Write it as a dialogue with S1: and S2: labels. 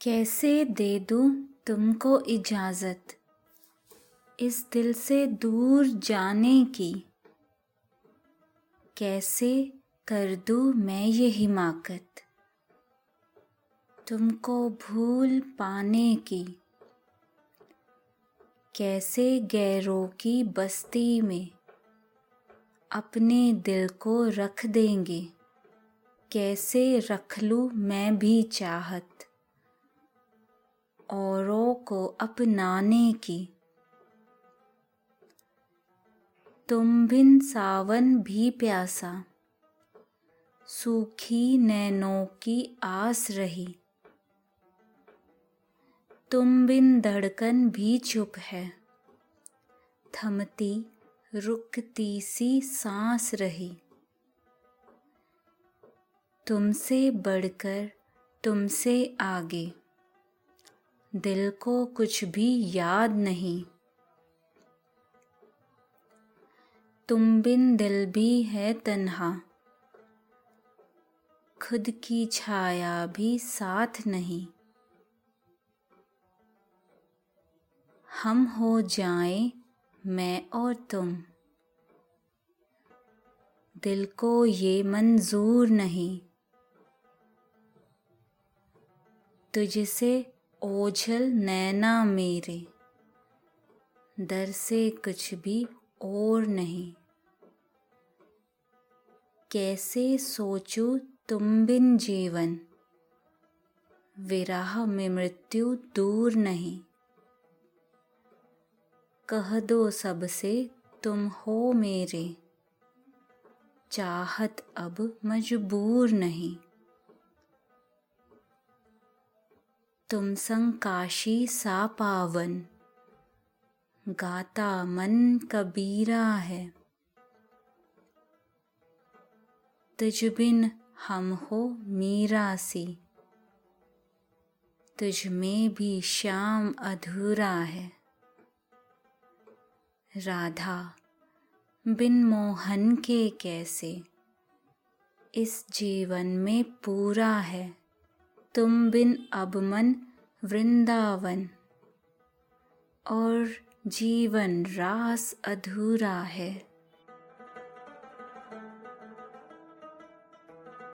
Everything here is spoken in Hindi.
S1: कैसे दे दूँ तुमको इजाज़त? इस दिल से दूर जाने की। कैसे कर दूँ मैं ये हिमाकत? तुमको भूल पाने की। कैसे गैरों की बस्ती में अपने दिल को रख देंगे? कैसे रख लूँ मैं भी चाहत? औरों को अपनाने की। तुम बिन सावन भी प्यासा, सूखी नैनों की आस रही। तुम बिन धड़कन भी चुप है, थमती रुकती सी सांस रही। तुमसे बढ़कर तुमसे आगे। दिल को कुछ भी याद नहीं। तुम बिन दिल भी है तन्हा। खुद की छाया भी साथ नहीं। हम हो जाएँ मैं और तुम। दिल को ये मंजूर नहीं। तुझसे ओझल नैना मेरे। दर से कुछ भी और नहीं। कैसे सोचूं तुम बिन जीवन? विराह में मृत्यु दूर नहीं। कह दो सबसे, तुम हो मेरे। चाहत अब मजबूर नहीं। तुम संग काशी सा पावन। गाता मन कबीरा है। तुझ बिन हम हो मीरा सी तुझ में भी श्याम अधूरा है। राधा, बिन मोहन के कैसे? इस जीवन में पूरा है। तुम बिन अब मन वृंदावन। और जीवन रास अधूरा है।